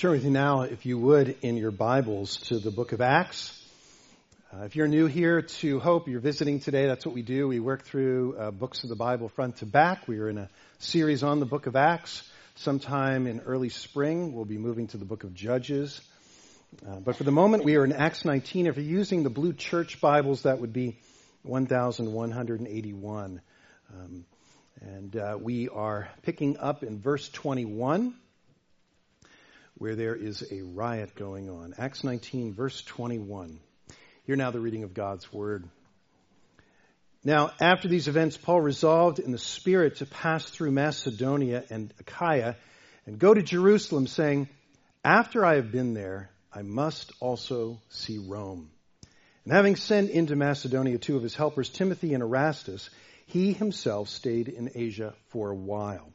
Turn with me now, if you would, in your Bibles to the book of Acts. Uh, if you're new here to Hope, you're visiting today, that's what we do. We work through uh, books of the Bible front to back. We are in a series on the book of Acts. Sometime in early spring, we'll be moving to the book of Judges. Uh, but for the moment, we are in Acts 19. If you're using the blue church Bibles, that would be 1181. Um, and uh, we are picking up in verse 21 where there is a riot going on. Acts 19, verse 21. Hear now the reading of God's word. Now, after these events, Paul resolved in the Spirit to pass through Macedonia and Achaia and go to Jerusalem, saying, After I have been there, I must also see Rome. And having sent into Macedonia two of his helpers, Timothy and Erastus, he himself stayed in Asia for a while.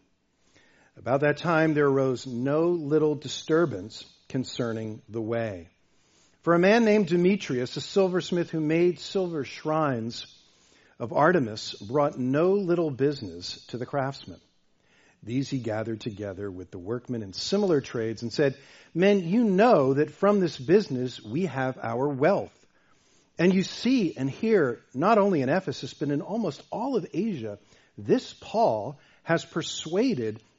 About that time there arose no little disturbance concerning the way. For a man named Demetrius, a silversmith who made silver shrines of Artemis, brought no little business to the craftsmen. These he gathered together with the workmen in similar trades and said, Men, you know that from this business we have our wealth. And you see and hear, not only in Ephesus, but in almost all of Asia, this Paul has persuaded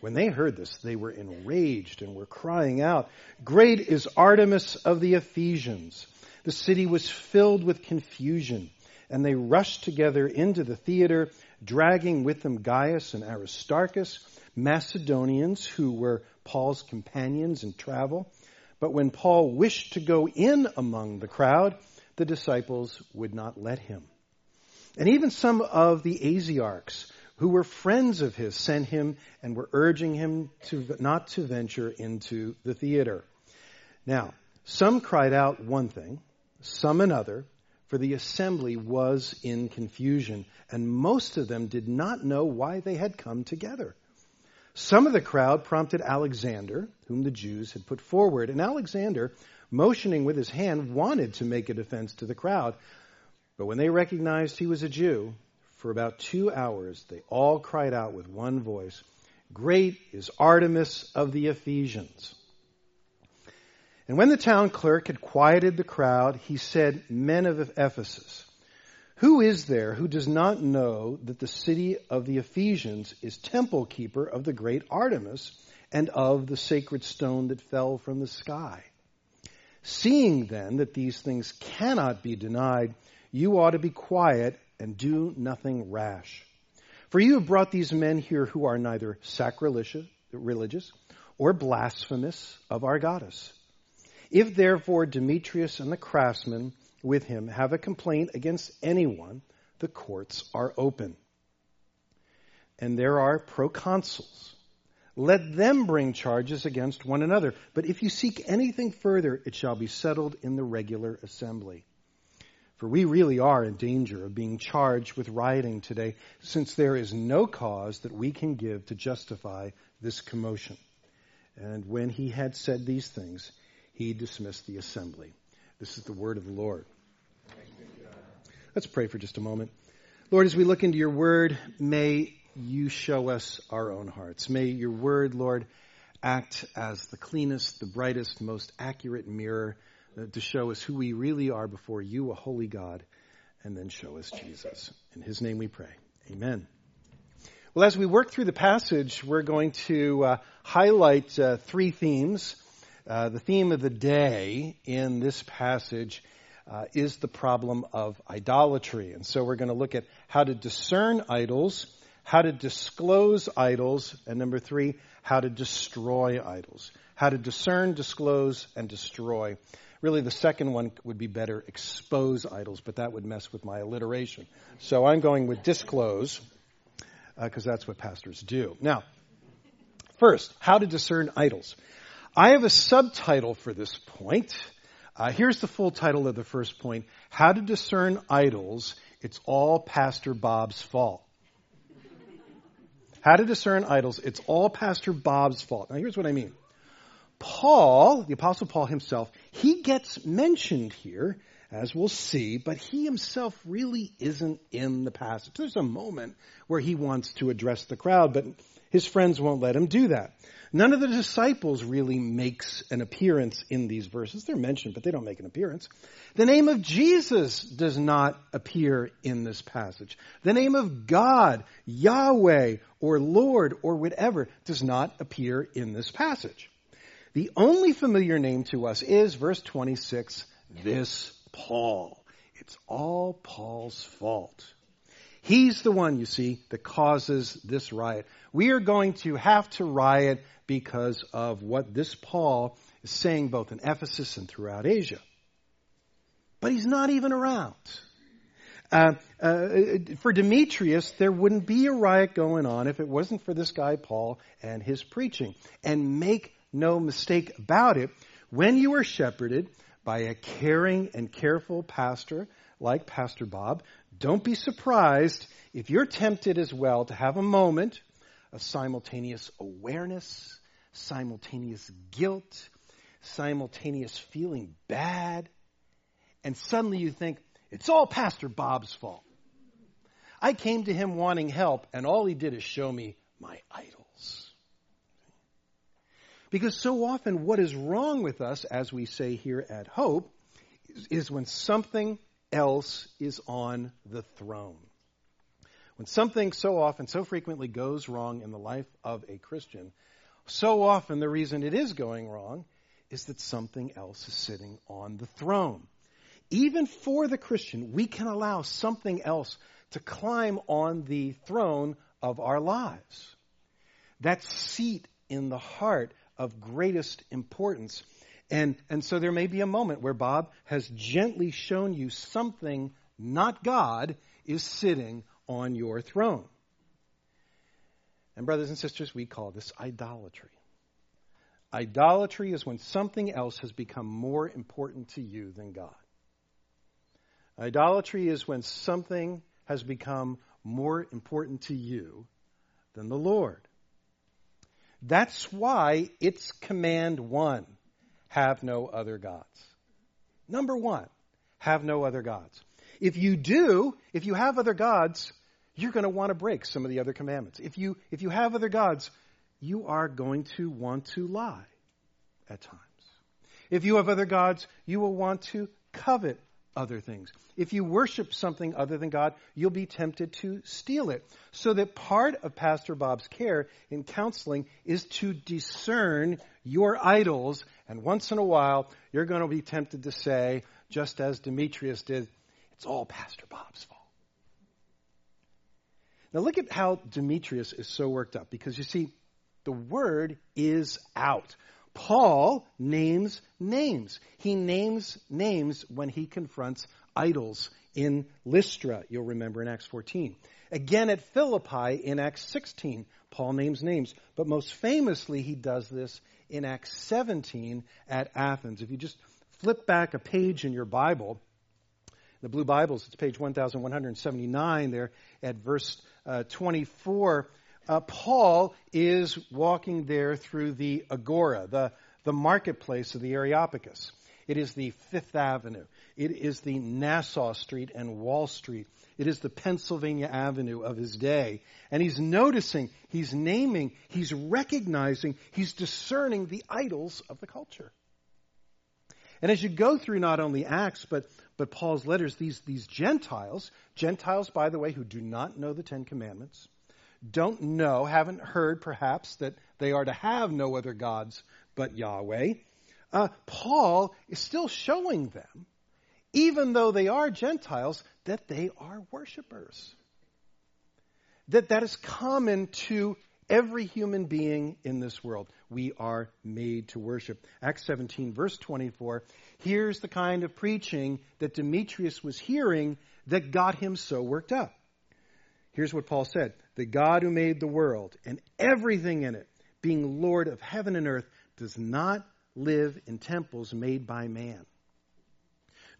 When they heard this, they were enraged and were crying out, Great is Artemis of the Ephesians. The city was filled with confusion, and they rushed together into the theater, dragging with them Gaius and Aristarchus, Macedonians who were Paul's companions in travel. But when Paul wished to go in among the crowd, the disciples would not let him. And even some of the Asiarchs, who were friends of his sent him and were urging him to not to venture into the theater. Now, some cried out one thing, some another, for the assembly was in confusion, and most of them did not know why they had come together. Some of the crowd prompted Alexander, whom the Jews had put forward, and Alexander, motioning with his hand, wanted to make a defense to the crowd. But when they recognized he was a Jew, for about two hours, they all cried out with one voice, Great is Artemis of the Ephesians. And when the town clerk had quieted the crowd, he said, Men of Ephesus, who is there who does not know that the city of the Ephesians is temple keeper of the great Artemis and of the sacred stone that fell from the sky? Seeing then that these things cannot be denied, you ought to be quiet and do nothing rash. For you have brought these men here who are neither sacrilegious, religious, or blasphemous of our goddess. If therefore Demetrius and the craftsmen with him have a complaint against anyone, the courts are open. And there are proconsuls. Let them bring charges against one another. But if you seek anything further, it shall be settled in the regular assembly. For we really are in danger of being charged with rioting today, since there is no cause that we can give to justify this commotion. And when he had said these things, he dismissed the assembly. This is the word of the Lord. Let's pray for just a moment. Lord, as we look into your word, may you show us our own hearts. May your word, Lord, act as the cleanest, the brightest, most accurate mirror to show us who we really are before you, a holy God, and then show us Jesus. In his name we pray. Amen. Well, as we work through the passage, we're going to uh, highlight uh, three themes. Uh, the theme of the day in this passage uh, is the problem of idolatry. And so we're going to look at how to discern idols, how to disclose idols, and number three, how to destroy idols. How to discern, disclose, and destroy. Really, the second one would be better expose idols, but that would mess with my alliteration. So I'm going with disclose, because uh, that's what pastors do. Now, first, how to discern idols. I have a subtitle for this point. Uh, here's the full title of the first point How to Discern Idols. It's all Pastor Bob's fault. How to discern idols. It's all Pastor Bob's fault. Now, here's what I mean. Paul, the Apostle Paul himself, he gets mentioned here, as we'll see, but he himself really isn't in the passage. There's a moment where he wants to address the crowd, but his friends won't let him do that. None of the disciples really makes an appearance in these verses. They're mentioned, but they don't make an appearance. The name of Jesus does not appear in this passage. The name of God, Yahweh, or Lord, or whatever, does not appear in this passage. The only familiar name to us is, verse 26, this Paul. It's all Paul's fault. He's the one, you see, that causes this riot. We are going to have to riot because of what this Paul is saying both in Ephesus and throughout Asia. But he's not even around. Uh, uh, for Demetrius, there wouldn't be a riot going on if it wasn't for this guy Paul and his preaching. And make no mistake about it, when you are shepherded by a caring and careful pastor like Pastor Bob, don't be surprised if you're tempted as well to have a moment of simultaneous awareness, simultaneous guilt, simultaneous feeling bad, and suddenly you think, it's all Pastor Bob's fault. I came to him wanting help, and all he did is show me my idols. Because so often, what is wrong with us, as we say here at Hope, is, when something else is on the throne. When something so often, so frequently goes wrong in the life of a Christian, so often the reason it is going wrong is that something else is sitting on the throne. Even for the Christian, we can allow something else to climb on the throne of our lives. That seat in the heart of greatest importance. And, and so there may be a moment where Bob has gently shown you something, not God, is sitting on your throne. And, brothers and sisters, we call this idolatry. Idolatry is when something else has become more important to you than God. Idolatry is when something has become more important to you than the Lord. That's why it's command one have no other gods. Number one, have no other gods. If you do, if you have other gods, you're going to want to break some of the other commandments. If you, if you have other gods, you are going to want to lie at times. If you have other gods, you will want to covet other things. If you worship something other than God, you'll be tempted to steal it. So that part of Pastor Bob's care in counseling is to discern your idols. And once in a while, you're going to be tempted to say, just as Demetrius did, it's all Pastor Bob's fault. Now look at how Demetrius is so worked up because you see, the word is out. Paul names names. He names names when he confronts idols in Lystra, you'll remember in Acts 14. Again at Philippi in Acts 16, Paul names names. But most famously, he does this in Acts 17 at Athens. If you just flip back a page in your Bible, the Blue Bibles, it's page 1179 there at verse uh, 24 uh, Paul is walking there through the Agora, the, the marketplace of the Areopagus. It is the Fifth Avenue. It is the Nassau Street and Wall Street. It is the Pennsylvania Avenue of his day. And he's noticing, he's naming, he's recognizing, he's discerning the idols of the culture. And as you go through not only Acts, but, but Paul's letters, these, these Gentiles, Gentiles, by the way, who do not know the Ten Commandments, don't know, haven't heard perhaps that they are to have no other gods but Yahweh, uh, Paul is still showing them, even though they are Gentiles, that they are worshipers. That that is common to every human being in this world. We are made to worship. Acts 17, verse 24. Here's the kind of preaching that Demetrius was hearing that got him so worked up. Here's what Paul said The God who made the world and everything in it, being Lord of heaven and earth, does not live in temples made by man.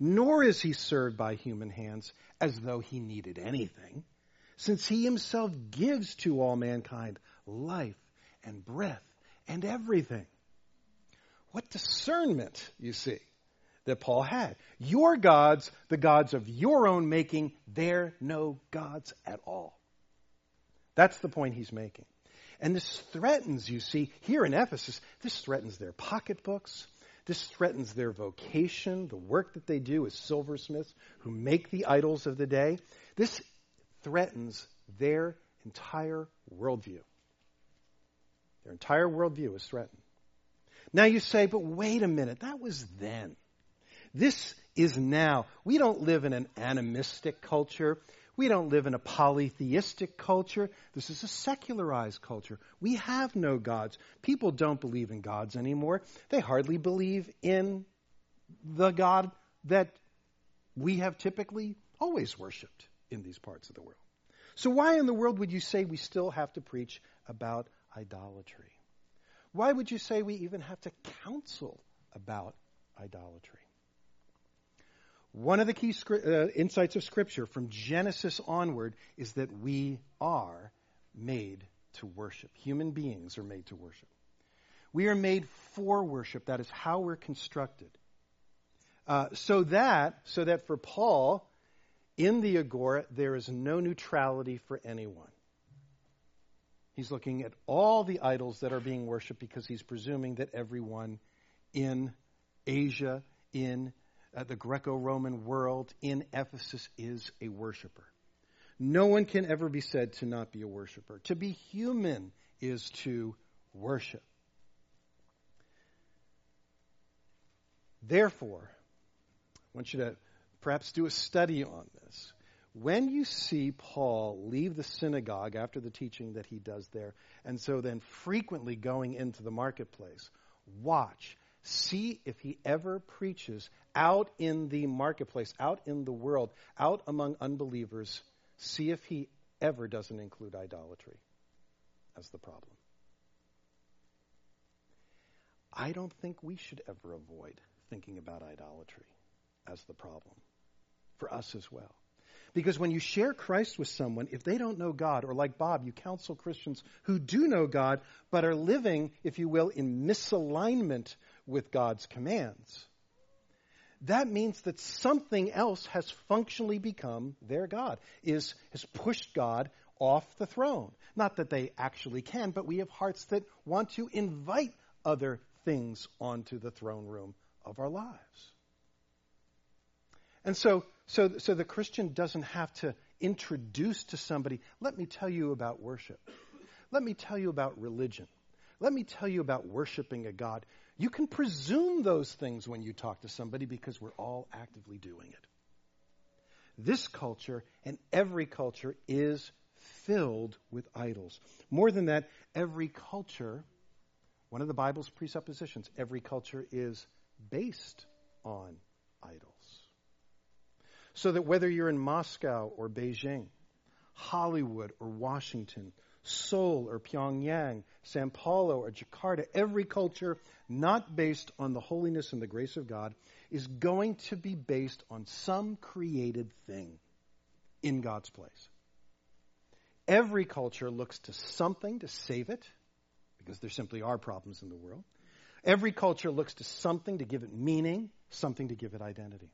nor is he served by human hands as though he needed anything, since he himself gives to all mankind life and breath and everything. What discernment, you see, that Paul had. Your gods, the gods of your own making, they're no gods at all. That's the point he's making. And this threatens, you see, here in Ephesus, this threatens their pocketbooks. This threatens their vocation, the work that they do as silversmiths who make the idols of the day. This threatens their entire worldview. Their entire worldview is threatened. Now you say, but wait a minute, that was then. This is now. We don't live in an animistic culture. We don't live in a polytheistic culture. This is a secularized culture. We have no gods. People don't believe in gods anymore. They hardly believe in the God that we have typically always worshiped in these parts of the world. So, why in the world would you say we still have to preach about idolatry? Why would you say we even have to counsel about idolatry? One of the key uh, insights of Scripture from Genesis onward is that we are made to worship. Human beings are made to worship. We are made for worship. That is how we're constructed. Uh, so that, so that for Paul, in the agora, there is no neutrality for anyone. He's looking at all the idols that are being worshipped because he's presuming that everyone in Asia, in uh, the Greco Roman world in Ephesus is a worshiper. No one can ever be said to not be a worshiper. To be human is to worship. Therefore, I want you to perhaps do a study on this. When you see Paul leave the synagogue after the teaching that he does there, and so then frequently going into the marketplace, watch See if he ever preaches out in the marketplace, out in the world, out among unbelievers. See if he ever doesn't include idolatry as the problem. I don't think we should ever avoid thinking about idolatry as the problem for us as well. Because when you share Christ with someone, if they don't know God, or like Bob, you counsel Christians who do know God, but are living, if you will, in misalignment with God's commands, that means that something else has functionally become their God, is, has pushed God off the throne. Not that they actually can, but we have hearts that want to invite other things onto the throne room of our lives. And so, so, so the Christian doesn't have to introduce to somebody, let me tell you about worship. Let me tell you about religion. Let me tell you about worshiping a God. You can presume those things when you talk to somebody because we're all actively doing it. This culture and every culture is filled with idols. More than that, every culture, one of the Bible's presuppositions, every culture is based on idols. So that whether you're in Moscow or Beijing, Hollywood or Washington, Seoul or Pyongyang, Sao Paulo or Jakarta, every culture not based on the holiness and the grace of God is going to be based on some created thing in God's place. Every culture looks to something to save it, because there simply are problems in the world. Every culture looks to something to give it meaning, something to give it identity.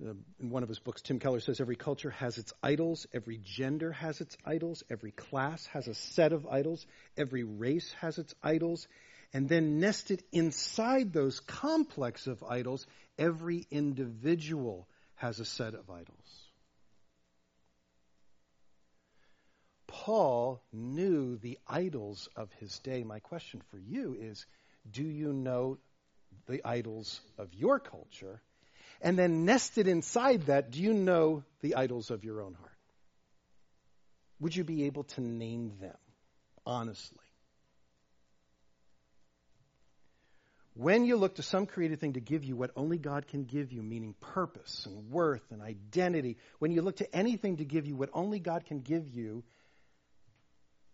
Uh, in one of his books, Tim Keller says every culture has its idols, every gender has its idols, every class has a set of idols, every race has its idols, and then nested inside those complex of idols, every individual has a set of idols. Paul knew the idols of his day. My question for you is do you know the idols of your culture? And then nested inside that, do you know the idols of your own heart? Would you be able to name them honestly? When you look to some created thing to give you what only God can give you, meaning purpose and worth and identity, when you look to anything to give you what only God can give you,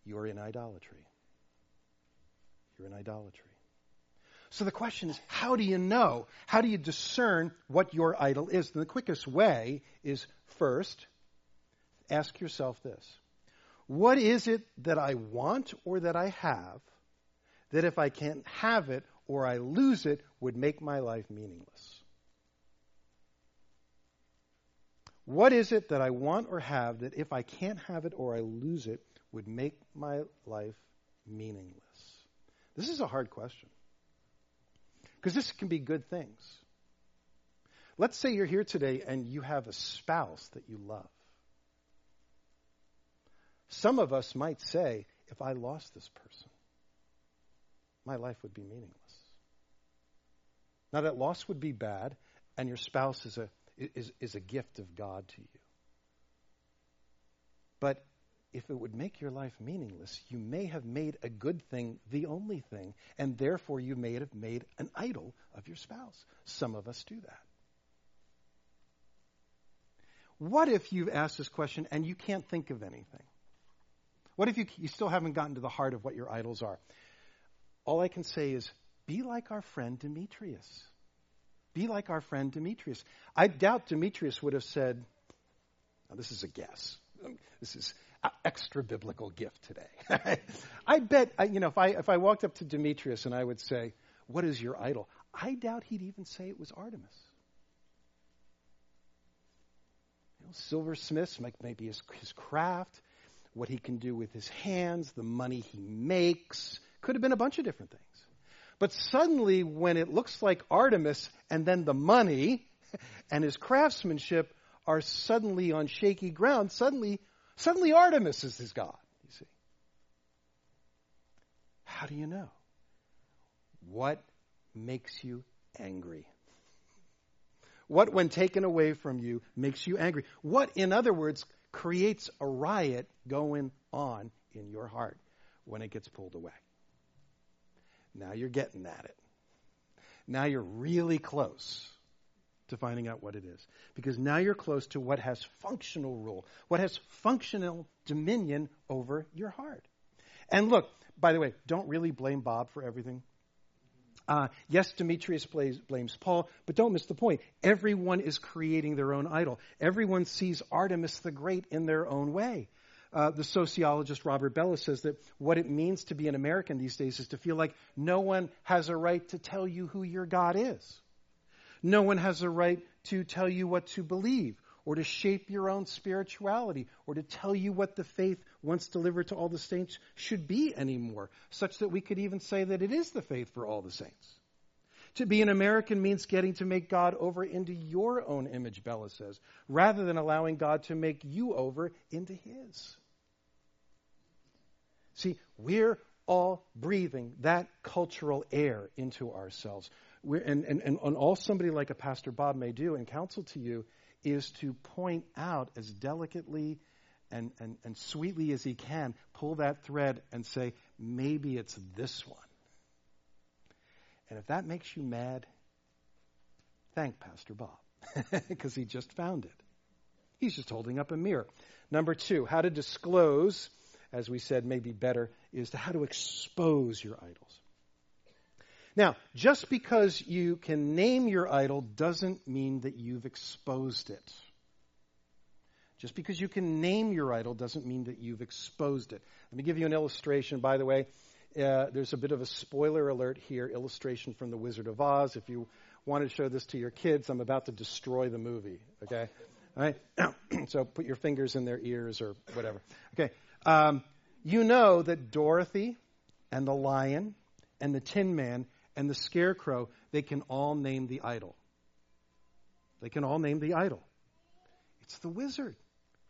you're in idolatry. You're in idolatry. So the question is, how do you know? How do you discern what your idol is? And the quickest way is first, ask yourself this What is it that I want or that I have that if I can't have it or I lose it would make my life meaningless? What is it that I want or have that if I can't have it or I lose it would make my life meaningless? This is a hard question. Because this can be good things. Let's say you're here today and you have a spouse that you love. Some of us might say, if I lost this person, my life would be meaningless. Now, that loss would be bad, and your spouse is a, is, is a gift of God to you. But if it would make your life meaningless, you may have made a good thing the only thing, and therefore you may have made an idol of your spouse. Some of us do that. What if you've asked this question and you can't think of anything? What if you, you still haven't gotten to the heart of what your idols are? All I can say is be like our friend Demetrius. Be like our friend Demetrius. I doubt Demetrius would have said, now this is a guess. This is extra biblical gift today. I bet, you know, if I, if I walked up to Demetrius and I would say, What is your idol? I doubt he'd even say it was Artemis. You know, silversmiths, maybe his, his craft, what he can do with his hands, the money he makes. Could have been a bunch of different things. But suddenly, when it looks like Artemis and then the money and his craftsmanship are suddenly on shaky ground, suddenly Suddenly Artemis is his God, you see. How do you know? What makes you angry? What, when taken away from you, makes you angry? What, in other words, creates a riot going on in your heart when it gets pulled away? Now you're getting at it. Now you're really close to finding out what it is. Because now you're close to what has functional rule, what has functional dominion over your heart. And look, by the way, don't really blame Bob for everything. Uh, yes, Demetrius blames, blames Paul, but don't miss the point. Everyone is creating their own idol. Everyone sees Artemis the Great in their own way. Uh, the sociologist Robert Bellah says that what it means to be an American these days is to feel like no one has a right to tell you who your God is. No one has a right to tell you what to believe or to shape your own spirituality or to tell you what the faith once delivered to all the saints should be anymore, such that we could even say that it is the faith for all the saints. To be an American means getting to make God over into your own image, Bellah says, rather than allowing God to make you over into His. See, we're all breathing that cultural air into ourselves and, and, and all somebody like a Pastor Bob may do and counsel to you is to point out as delicately and, and, and sweetly as he can, pull that thread and say, maybe it's this one. And if that makes you mad, thank Pastor Bob, because he just found it. He's just holding up a mirror. Number two, how to disclose, as we said, maybe better, is to how to expose your idols. Now, just because you can name your idol doesn't mean that you've exposed it. Just because you can name your idol doesn't mean that you've exposed it. Let me give you an illustration, by the way. Uh, there's a bit of a spoiler alert here illustration from The Wizard of Oz. If you want to show this to your kids, I'm about to destroy the movie, okay? All right? so put your fingers in their ears or whatever. Okay. Um, you know that Dorothy and the lion and the Tin Man and the scarecrow, they can all name the idol. They can all name the idol. It's the wizard.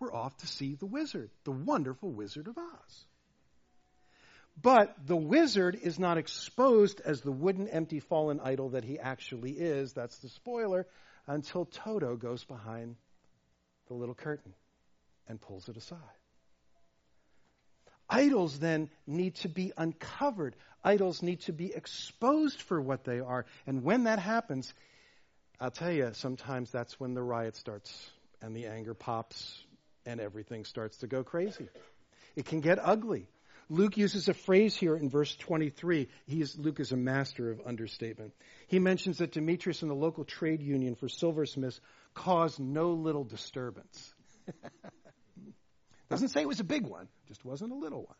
We're off to see the wizard, the wonderful Wizard of Oz. But the wizard is not exposed as the wooden, empty, fallen idol that he actually is. That's the spoiler until Toto goes behind the little curtain and pulls it aside. Idols then need to be uncovered. Idols need to be exposed for what they are. And when that happens, I'll tell you, sometimes that's when the riot starts and the anger pops and everything starts to go crazy. It can get ugly. Luke uses a phrase here in verse 23. He is, Luke is a master of understatement. He mentions that Demetrius and the local trade union for silversmiths caused no little disturbance. Doesn't say it was a big one, just wasn't a little one.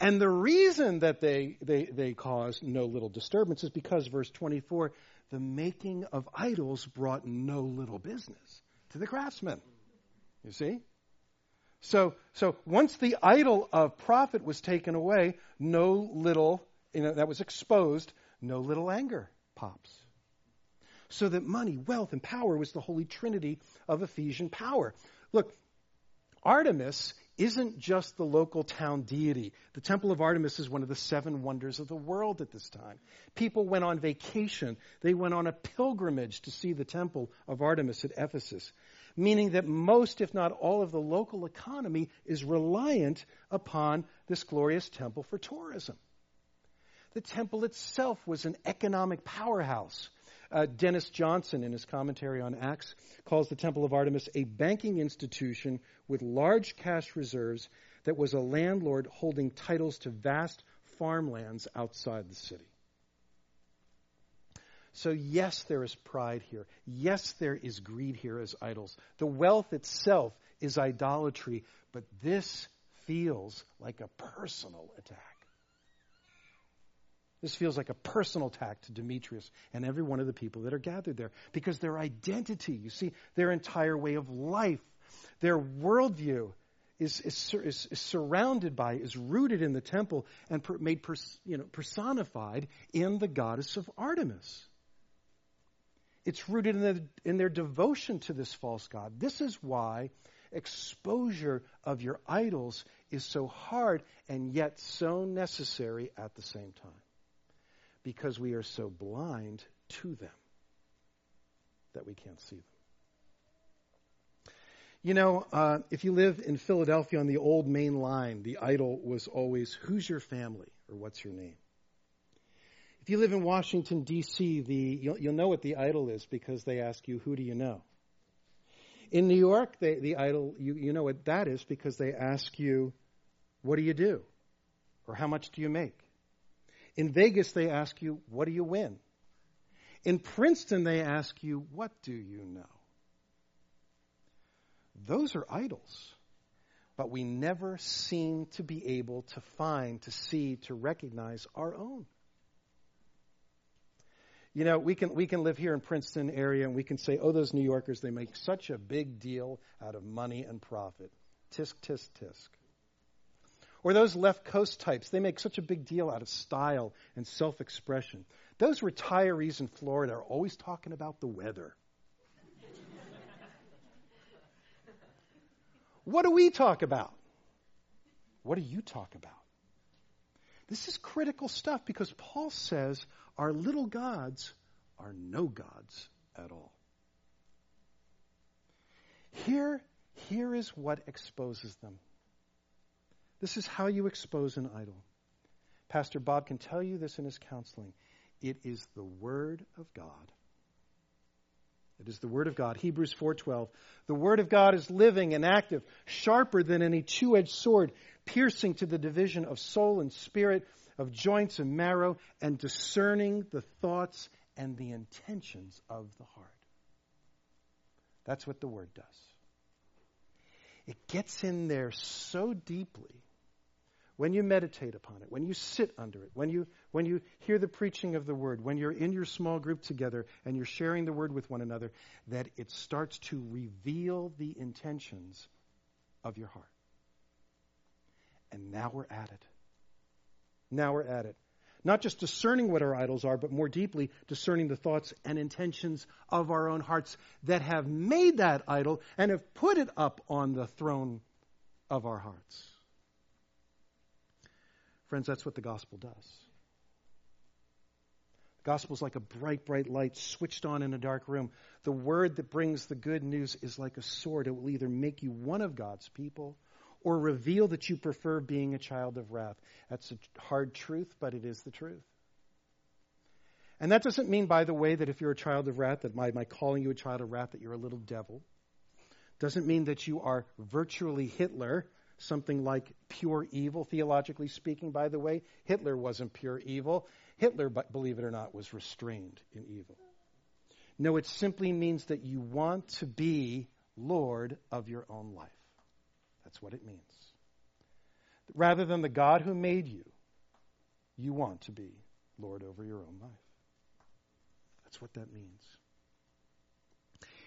And the reason that they, they, they caused no little disturbance is because, verse 24, the making of idols brought no little business to the craftsmen. You see? So, so once the idol of profit was taken away, no little, you know, that was exposed, no little anger pops. So that money, wealth, and power was the holy trinity of Ephesian power. Look, Artemis isn't just the local town deity. The Temple of Artemis is one of the seven wonders of the world at this time. People went on vacation. They went on a pilgrimage to see the Temple of Artemis at Ephesus meaning that most, if not all, of the local economy is reliant upon this glorious temple for tourism. The temple itself was an economic powerhouse. Uh, Dennis Johnson, in his commentary on Acts, calls the Temple of Artemis a banking institution with large cash reserves that was a landlord holding titles to vast farmlands outside the city. So, yes, there is pride here. Yes, there is greed here as idols. The wealth itself is idolatry, but this feels like a personal attack. This feels like a personal attack to Demetrius and every one of the people that are gathered there because their identity, you see, their entire way of life, their worldview is, is, is, is surrounded by, is rooted in the temple and per, made pers, you know, personified in the goddess of Artemis. It's rooted in, the, in their devotion to this false God. This is why exposure of your idols is so hard and yet so necessary at the same time. Because we are so blind to them that we can't see them. You know, uh, if you live in Philadelphia on the old main line, the idol was always, Who's your family? or What's your name? If you live in Washington, D.C., the, you'll, you'll, know what the idol is because they ask you, Who do you know? In New York, they, the idol, you, you know what that is because they ask you, What do you do? Or how much do you make? In Vegas, they ask you, What do you win? In Princeton, they ask you, What do you know? Those are idols. But we never seem to be able to find, to see, to recognize our own. You know, we can we can live here in Princeton area and we can say, oh, those New Yorkers, they make such a big deal out of money and profit. Tisk, tisk, tisk. Or those left coast types, they make such a big deal out of style and self expression. Those retirees in Florida are always talking about the weather. what do we talk about? What do you talk about? This is critical stuff because Paul says our little gods are no gods at all. Here, here is what exposes them. This is how you expose an idol. Pastor Bob can tell you this in his counseling. It is the word of God. It is the word of God. Hebrews 4:12. The word of God is living and active, sharper than any two-edged sword, piercing to the division of soul and spirit, of joints and marrow, and discerning the thoughts and the intentions of the heart. That's what the Word does. It gets in there so deeply when you meditate upon it, when you sit under it, when you, when you hear the preaching of the Word, when you're in your small group together and you're sharing the Word with one another, that it starts to reveal the intentions of your heart. And now we're at it. Now we're at it. Not just discerning what our idols are, but more deeply discerning the thoughts and intentions of our own hearts that have made that idol and have put it up on the throne of our hearts. Friends, that's what the gospel does. The gospel is like a bright, bright light switched on in a dark room. The word that brings the good news is like a sword. It will either make you one of God's people or reveal that you prefer being a child of wrath. That's a hard truth, but it is the truth. And that doesn't mean, by the way, that if you're a child of wrath, that my, my calling you a child of wrath, that you're a little devil. Doesn't mean that you are virtually Hitler, something like pure evil, theologically speaking, by the way. Hitler wasn't pure evil. Hitler, believe it or not, was restrained in evil. No, it simply means that you want to be Lord of your own life. That's what it means. Rather than the God who made you, you want to be Lord over your own life. That's what that means.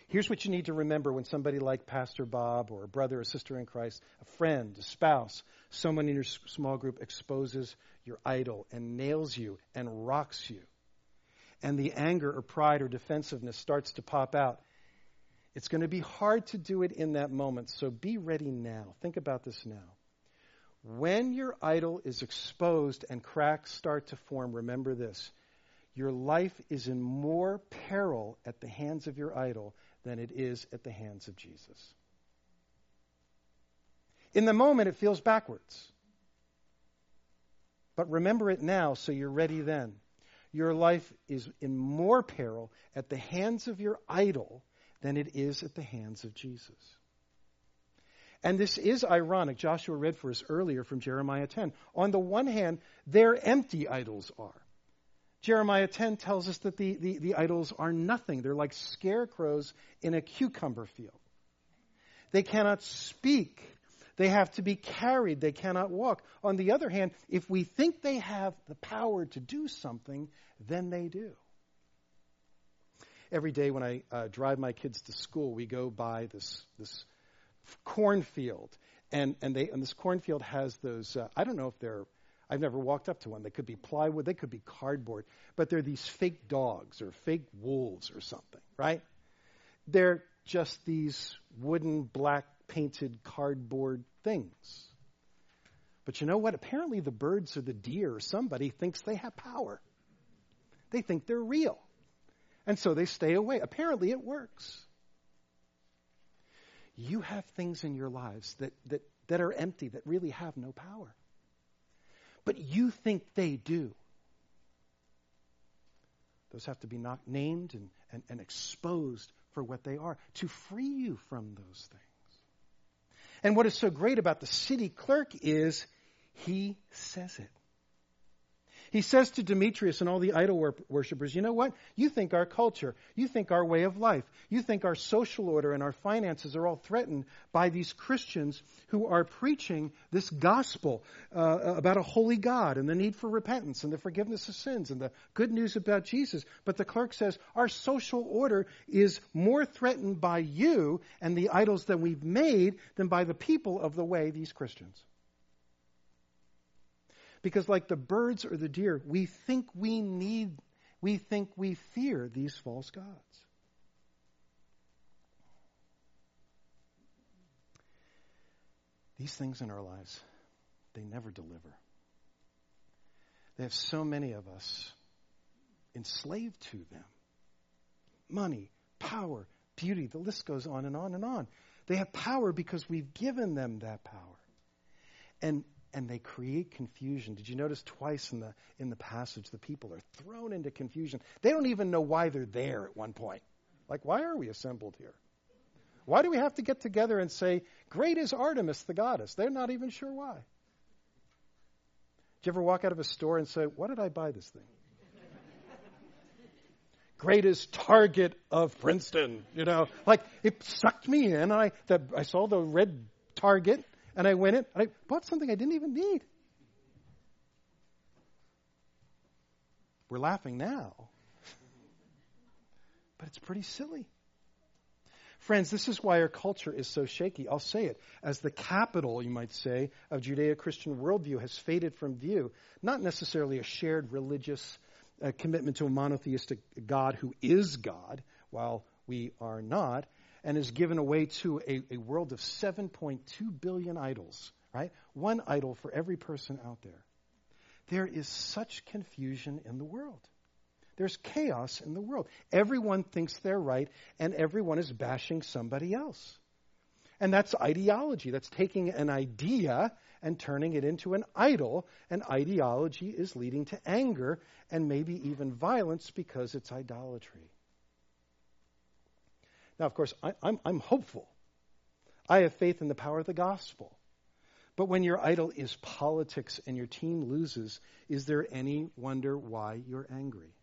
Here's what you need to remember when somebody like Pastor Bob or a brother or sister in Christ, a friend, a spouse, someone in your small group exposes your idol and nails you and rocks you, and the anger or pride or defensiveness starts to pop out. It's going to be hard to do it in that moment, so be ready now. Think about this now. When your idol is exposed and cracks start to form, remember this your life is in more peril at the hands of your idol than it is at the hands of Jesus. In the moment, it feels backwards. But remember it now so you're ready then. Your life is in more peril at the hands of your idol than it is at the hands of Jesus. And this is ironic. Joshua read for us earlier from Jeremiah 10. On the one hand, their empty idols are. Jeremiah 10 tells us that the, the, the idols are nothing. They're like scarecrows in a cucumber field. They cannot speak. They have to be carried. They cannot walk. On the other hand, if we think they have the power to do something, then they do. Every day when I uh, drive my kids to school, we go by this, this cornfield. And, and, they, and this cornfield has those, uh, I don't know if they're I've never walked up to one. They could be plywood, they could be cardboard, but they're these fake dogs or fake wolves or something, right? They're just these wooden, black painted cardboard things. But you know what? Apparently, the birds or the deer or somebody thinks they have power. They think they're real. And so they stay away. Apparently, it works. You have things in your lives that, that, that are empty, that really have no power but you think they do. Those have to be not named and, and, and exposed for what they are to free you from those things. And what is so great about the city clerk is he says it. He says to Demetrius and all the idol worshippers, you know what? You think our culture, you think our way of life, you think our social order and our finances are all threatened by these Christians who are preaching this gospel uh, about a holy God and the need for repentance and the forgiveness of sins and the good news about Jesus. But the clerk says our social order is more threatened by you and the idols that we've made than by the people of the way, these Christians. Because, like the birds or the deer, we think we need, we think we fear these false gods. These things in our lives, they never deliver. They have so many of us enslaved to them. Money, power, beauty, the list goes on and on and on. They have power because we've given them that power. And and they create confusion. Did you notice twice in the in the passage the people are thrown into confusion. They don't even know why they're there at one point. Like why are we assembled here? Why do we have to get together and say, Great is Artemis, the goddess? They're not even sure why. Did you ever walk out of a store and say, What did I buy this thing? Greatest target of Princeton, you know. Like it sucked me in. I, the, I saw the red target and I went in and I bought something I didn't even need. We're laughing now, but it's pretty silly. Friends, this is why our culture is so shaky. I'll say it. As the capital, you might say, of Judeo Christian worldview has faded from view, not necessarily a shared religious uh, commitment to a monotheistic God who is God, while we are not, and is given away to a, a world of 7.2 billion idols, right? One idol for every person out there. There is such confusion in the world. There's chaos in the world. Everyone thinks they're right, and everyone is bashing somebody else. And that's ideology. That's taking an idea and turning it into an idol. And ideology is leading to anger and maybe even violence because it's idolatry. Now, of course, I, I'm, I'm hopeful. I have faith in the power of the gospel. But when your idol is politics and your team loses, is there any wonder why you're angry?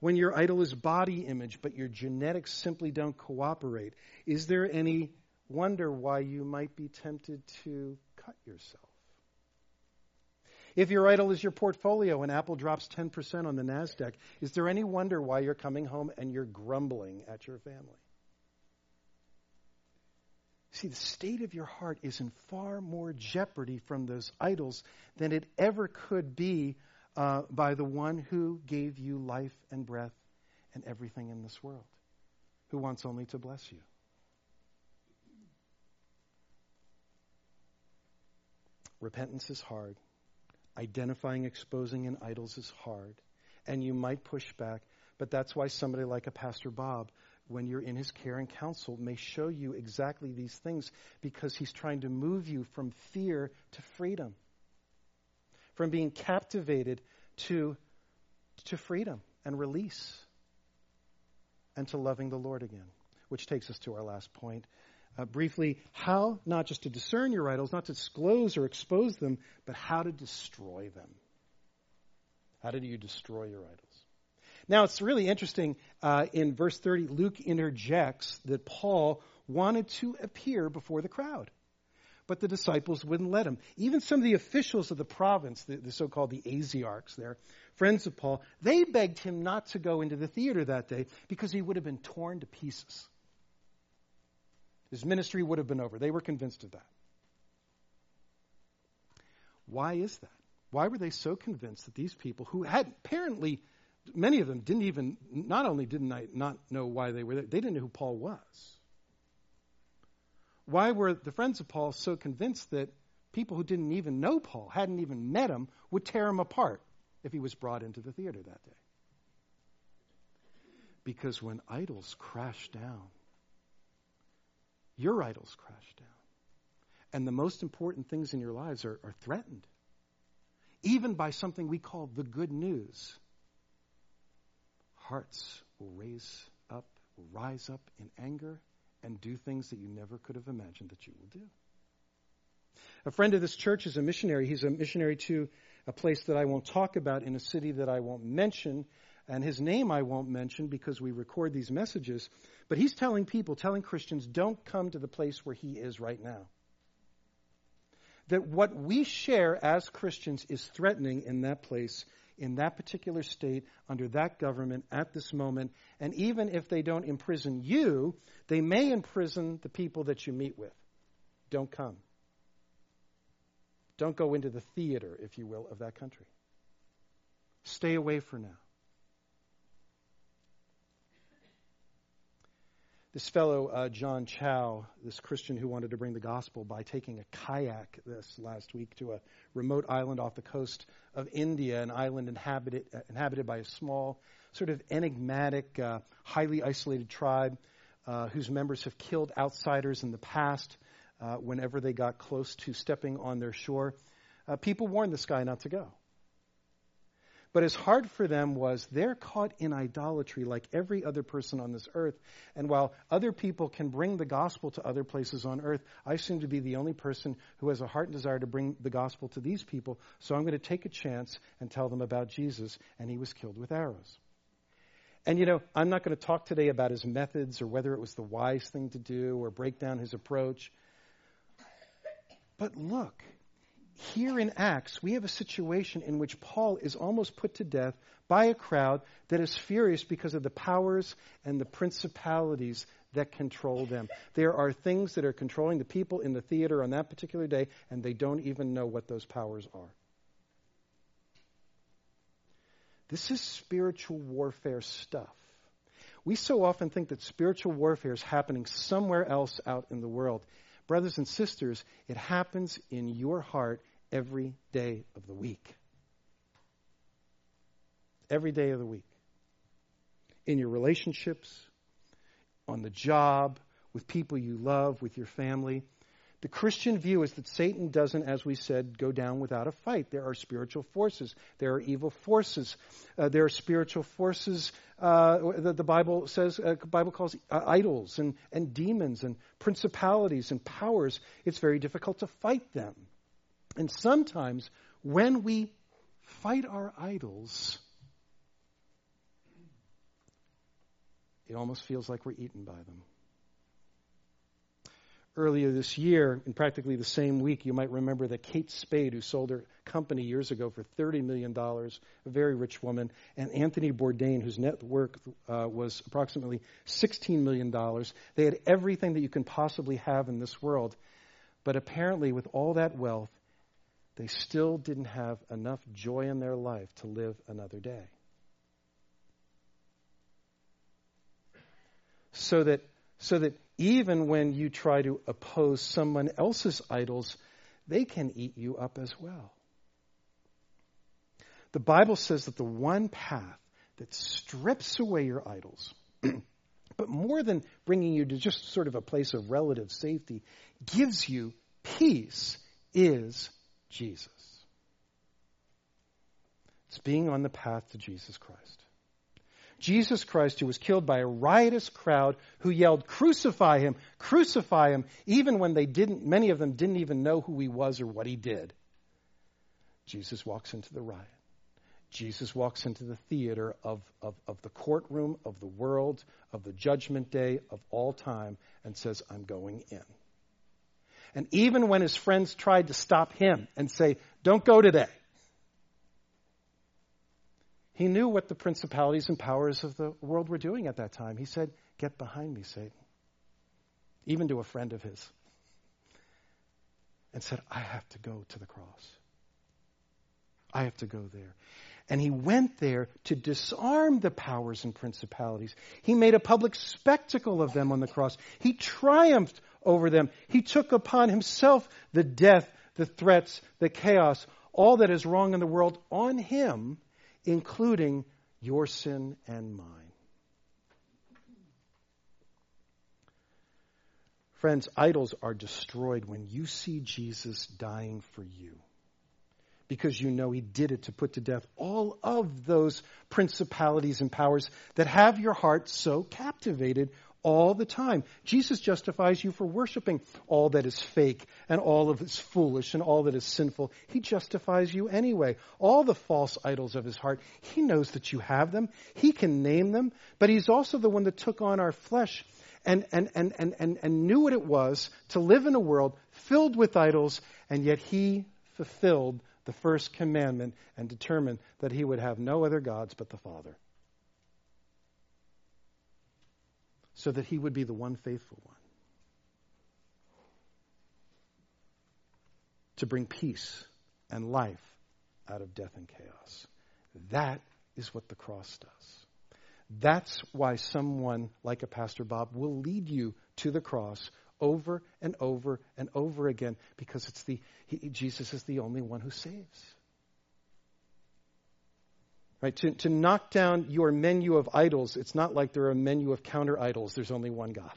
When your idol is body image, but your genetics simply don't cooperate, is there any wonder why you might be tempted to cut yourself? If your idol is your portfolio and Apple drops 10% on the NASDAQ, is there any wonder why you're coming home and you're grumbling at your family? See, the state of your heart is in far more jeopardy from those idols than it ever could be uh, by the one who gave you life and breath and everything in this world, who wants only to bless you. Repentance is hard. Identifying, exposing, and idols is hard. And you might push back, but that's why somebody like a Pastor Bob when you're in his care and counsel, may show you exactly these things because he's trying to move you from fear to freedom, from being captivated to, to freedom and release, and to loving the Lord again. Which takes us to our last point. Uh, briefly, how not just to discern your idols, not to disclose or expose them, but how to destroy them. How do you destroy your idols? Now, it's really interesting. Uh, in verse 30, Luke interjects that Paul wanted to appear before the crowd. But the disciples wouldn't let him. Even some of the officials of the province, the, the so called the Asiarchs there, friends of Paul, they begged him not to go into the theater that day because he would have been torn to pieces. His ministry would have been over. They were convinced of that. Why is that? Why were they so convinced that these people who had apparently many of them didn't even, not only didn't I not know why they were there, they didn't know who Paul was. Why were the friends of Paul so convinced that people who didn't even know Paul, hadn't even met him, would tear him apart if he was brought into the theater that day? Because when idols crash down, your idols crash down. And the most important things in your lives are, are threatened, even by something we call the good news hearts will raise up, will rise up in anger and do things that you never could have imagined that you will do. A friend of this church is a missionary. He's a missionary to a place that I won't talk about in a city that I won't mention. And his name I won't mention because we record these messages. But he's telling people, telling Christians, don't come to the place where he is right now. That what we share as Christians is threatening in that place in that particular state, under that government, at this moment. And even if they don't imprison you, they may imprison the people that you meet with. Don't come. Don't go into the theater, if you will, of that country. Stay away for now. This fellow, uh, John Chau, this Christian who wanted to bring the gospel by taking a kayak this last week to a remote island off the coast of India, an island inhabited, uh, inhabited by a small, sort of enigmatic, uh, highly isolated tribe uh, whose members have killed outsiders in the past uh, whenever they got close to stepping on their shore. Uh, people warned this guy not to go. But as hard for them was they're caught in idolatry like every other person on this earth. And while other people can bring the gospel to other places on earth, I seem to be the only person who has a heart and desire to bring the gospel to these people. So I'm going to take a chance and tell them about Jesus. And he was killed with arrows. And you know, I'm not going to talk today about his methods or whether it was the wise thing to do or break down his approach. But look, here in Acts, we have a situation in which Paul is almost put to death by a crowd that is furious because of the powers and the principalities that control them. There are things that are controlling the people in the theater on that particular day, and they don't even know what those powers are. This is spiritual warfare stuff. We so often think that spiritual warfare is happening somewhere else out in the world. Brothers and sisters, it happens in your heart every day of the week. Every day of the week. In your relationships, on the job, with people you love, with your family. The Christian view is that Satan doesn't, as we said, go down without a fight. There are spiritual forces. There are evil forces. Uh, there are spiritual forces uh, that the Bible says, uh, Bible calls uh, idols and, and demons and principalities and powers. It's very difficult to fight them. And sometimes when we fight our idols, it almost feels like we're eaten by them earlier this year, in practically the same week, you might remember that Kate Spade, who sold her company years ago for $30 million, a very rich woman, and Anthony Bourdain, whose net worth uh, was approximately $16 million. They had everything that you can possibly have in this world. But apparently, with all that wealth, they still didn't have enough joy in their life to live another day. So that, so that even when you try to oppose someone else's idols, they can eat you up as well. The Bible says that the one path that strips away your idols, but more than bringing you to just sort of a place of relative safety, gives you peace is Jesus. It's being on the path to Jesus Christ. Jesus Christ, who was killed by a riotous crowd who yelled, Crucify him, crucify him, even when they didn't, many of them didn't even know who he was or what he did. Jesus walks into the riot. Jesus walks into the theater of, of, of the courtroom, of the world, of the judgment day, of all time, and says, I'm going in. And even when his friends tried to stop him and say, Don't go today, he knew what the principalities and powers of the world were doing at that time. He said, Get behind me, Satan. Even to a friend of his. And said, I have to go to the cross. I have to go there. And he went there to disarm the powers and principalities. He made a public spectacle of them on the cross. He triumphed over them. He took upon himself the death, the threats, the chaos, all that is wrong in the world on him including your sin and mine. Friends, idols are destroyed when you see Jesus dying for you. Because you know he did it to put to death all of those principalities and powers that have your heart so captivated all the time. Jesus justifies you for worshiping all that is fake and all of that is foolish and all that is sinful. He justifies you anyway. All the false idols of his heart, he knows that you have them. He can name them, but he's also the one that took on our flesh and, and, and, and, and, and knew what it was to live in a world filled with idols, and yet he fulfilled the first commandment and determined that he would have no other gods but the Father. So that he would be the one faithful one. To bring peace and life out of death and chaos. That is what the cross does. That's why someone like a Pastor Bob will lead you to the cross over and over and over again because it's the he, Jesus is the only one who saves. Right? To, to knock down your menu of idols, it's not like there are a menu of counter idols. There's only one God.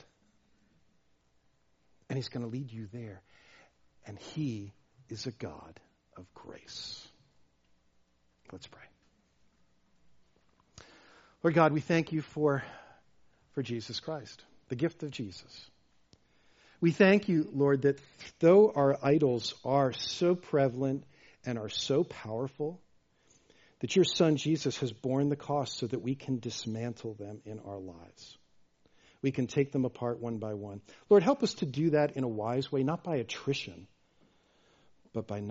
And He's going to lead you there. And He is a God of grace. Let's pray. Lord God, we thank you for, for Jesus Christ, the gift of Jesus. We thank you, Lord, that though our idols are so prevalent and are so powerful, that your son Jesus has borne the cost so that we can dismantle them in our lives. We can take them apart one by one. Lord, help us to do that in a wise way, not by attrition, but by